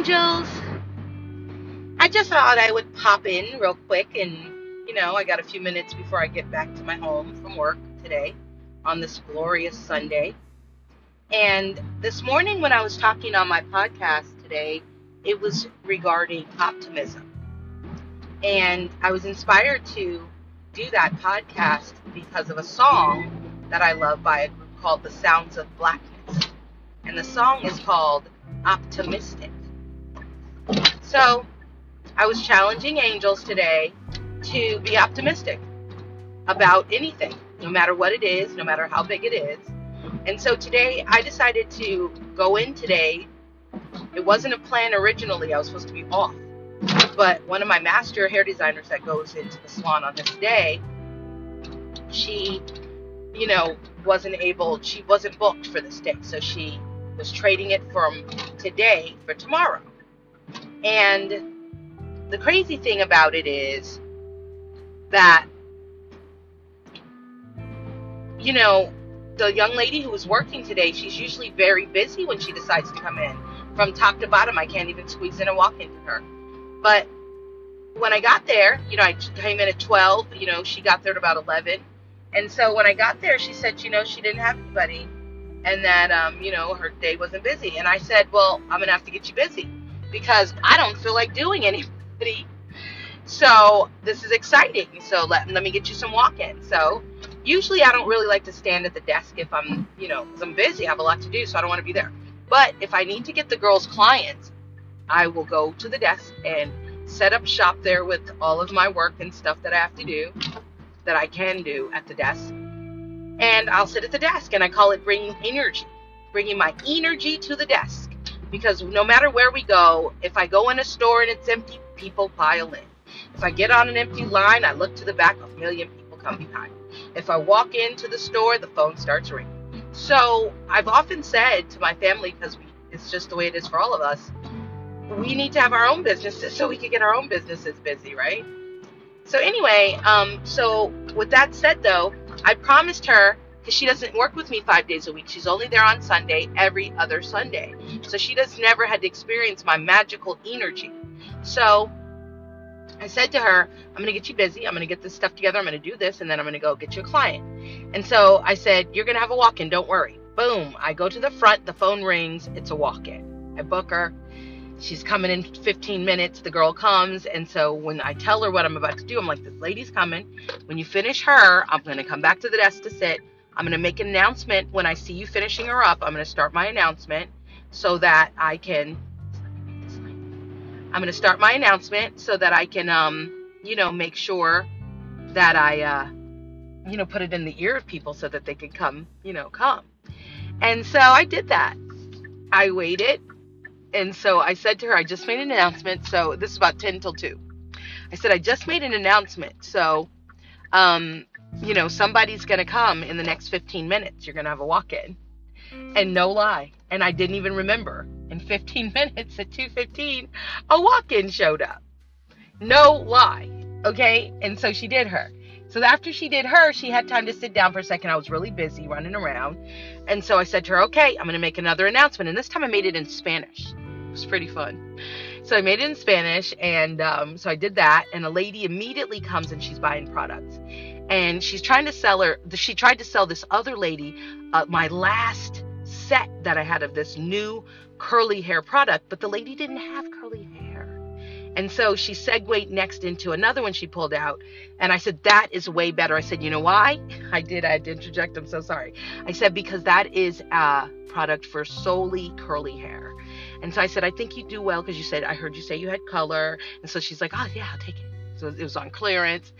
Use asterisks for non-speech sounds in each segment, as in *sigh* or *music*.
angels. I just thought I would pop in real quick and, you know, I got a few minutes before I get back to my home from work today on this glorious Sunday. And this morning when I was talking on my podcast today, it was regarding optimism. And I was inspired to do that podcast because of a song that I love by a group called The Sounds of Blackness. And the song is called Optimistic. So I was challenging angels today to be optimistic about anything, no matter what it is, no matter how big it is. And so today I decided to go in today. It wasn't a plan originally, I was supposed to be off. But one of my master hair designers that goes into the salon on this day, she, you know, wasn't able, she wasn't booked for this day. So she was trading it from today for tomorrow. And the crazy thing about it is that you know the young lady who was working today she's usually very busy when she decides to come in. From top to bottom i can't even squeeze in and walk into her. But when i got there you know i came in at 12 you know she got there at about 11 and so when i got there she said you know she didn't have anybody. And that um, you know her day wasn't busy. And i said well i'm gonna have to get you busy because i don't feel like doing anything so this is exciting. So let, let me get you some walk-in. So usually I don't really like to stand at the desk if I'm, you know, because I'm busy, I have a lot to do, so I don't want to be there. But if I need to get the girls clients, I will go to the desk and set up shop there with all of my work and stuff that I have to do that I can do at the desk. And I'll sit at the desk and I call it bringing energy, bringing my energy to the desk. Because no matter where we go, if I go in a store and it's empty, people pile in. If I get on an empty line, I look to the back, a million people come behind. If I walk into the store, the phone starts ringing. So I've often said to my family, because it's just the way it is for all of us, we need to have our own businesses so we can get our own businesses busy, right? So anyway, um, so with that said though, I promised her because she doesn't work with me five days a week. She's only there on Sunday, every other Sunday. So she does never had to experience my magical energy. So I said to her, I'm going to get you busy. I'm going to get this stuff together. I'm going to do this, and then I'm going to go get you a client. And so I said, You're going to have a walk in. Don't worry. Boom. I go to the front. The phone rings. It's a walk in. I book her. She's coming in 15 minutes. The girl comes. And so when I tell her what I'm about to do, I'm like, This lady's coming. When you finish her, I'm going to come back to the desk to sit. I'm going to make an announcement when I see you finishing her up. I'm going to start my announcement so that I can I'm going to start my announcement so that I can, um, you know, make sure that I, uh, you know, put it in the ear of people so that they could come, you know, come. And so I did that. I waited. And so I said to her, I just made an announcement. So this is about 10 till 2. I said, I just made an announcement. So, um, you know, somebody's going to come in the next 15 minutes. You're going to have a walk in. And no lie. And I didn't even remember in 15 *laughs* minutes at 2:15, a walk-in showed up. No lie. Okay? And so she did her. So after she did her, she had time to sit down for a second. I was really busy running around. And so I said to her, "Okay, I'm going to make another announcement." And this time I made it in Spanish. It was pretty fun. So I made it in Spanish, and um, so I did that. And a lady immediately comes and she's buying products, and she's trying to sell her. She tried to sell this other lady uh, my last set that I had of this new curly hair product, but the lady didn't have curly hair. And so she segued next into another one she pulled out. And I said, That is way better. I said, You know why? *laughs* I did. I had to interject. I'm so sorry. I said, Because that is a product for solely curly hair. And so I said, I think you do well because you said, I heard you say you had color. And so she's like, Oh, yeah, I'll take it. So it was on clearance.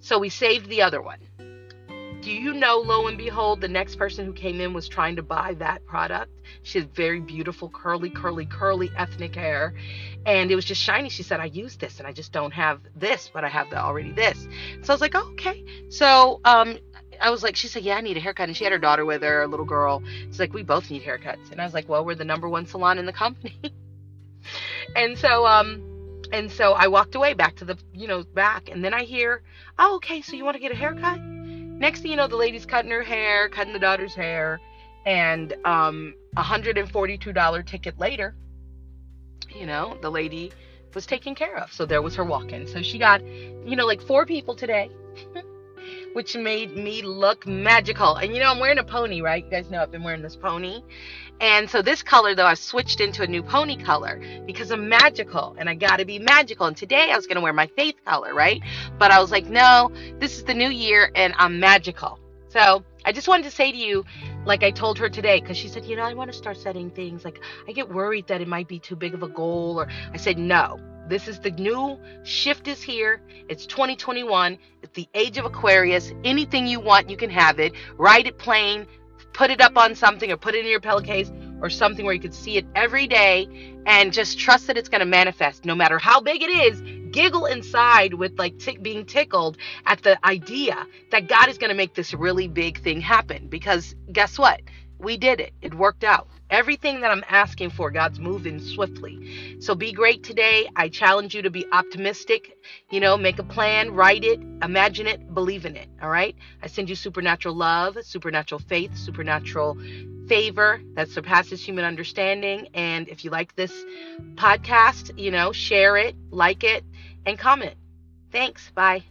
So we saved the other one. Do you know, lo and behold, the next person who came in was trying to buy that product? She had very beautiful, curly, curly, curly ethnic hair. And it was just shiny. She said, I use this and I just don't have this, but I have the, already this. So I was like, oh, okay. So um, I was like, she said, yeah, I need a haircut. And she had her daughter with her, a little girl. She's like, we both need haircuts. And I was like, well, we're the number one salon in the company. *laughs* and so, um, and so I walked away back to the, you know, back. And then I hear, oh, okay, so you want to get a haircut? Next thing you know, the lady's cutting her hair, cutting the daughter's hair, and um, $142 ticket later, you know, the lady was taken care of. So there was her walk in. So she got, you know, like four people today. *laughs* which made me look magical. And you know, I'm wearing a pony, right? You guys know I've been wearing this pony. And so this color though, I've switched into a new pony color because I'm magical and I gotta be magical. And today I was gonna wear my faith color, right? But I was like, no, this is the new year and I'm magical. So I just wanted to say to you, like I told her today, because she said, you know, I want to start setting things. Like I get worried that it might be too big of a goal. Or I said, no, this is the new shift is here. It's 2021. It's the age of Aquarius. Anything you want, you can have it. Write it plain, put it up on something or put it in your pillowcase or something where you can see it every day and just trust that it's going to manifest no matter how big it is giggle inside with like being tickled at the idea that god is going to make this really big thing happen because guess what we did it it worked out everything that i'm asking for god's moving swiftly so be great today i challenge you to be optimistic you know make a plan write it imagine it believe in it all right i send you supernatural love supernatural faith supernatural favor that surpasses human understanding. And if you like this podcast, you know, share it, like it, and comment. Thanks. Bye.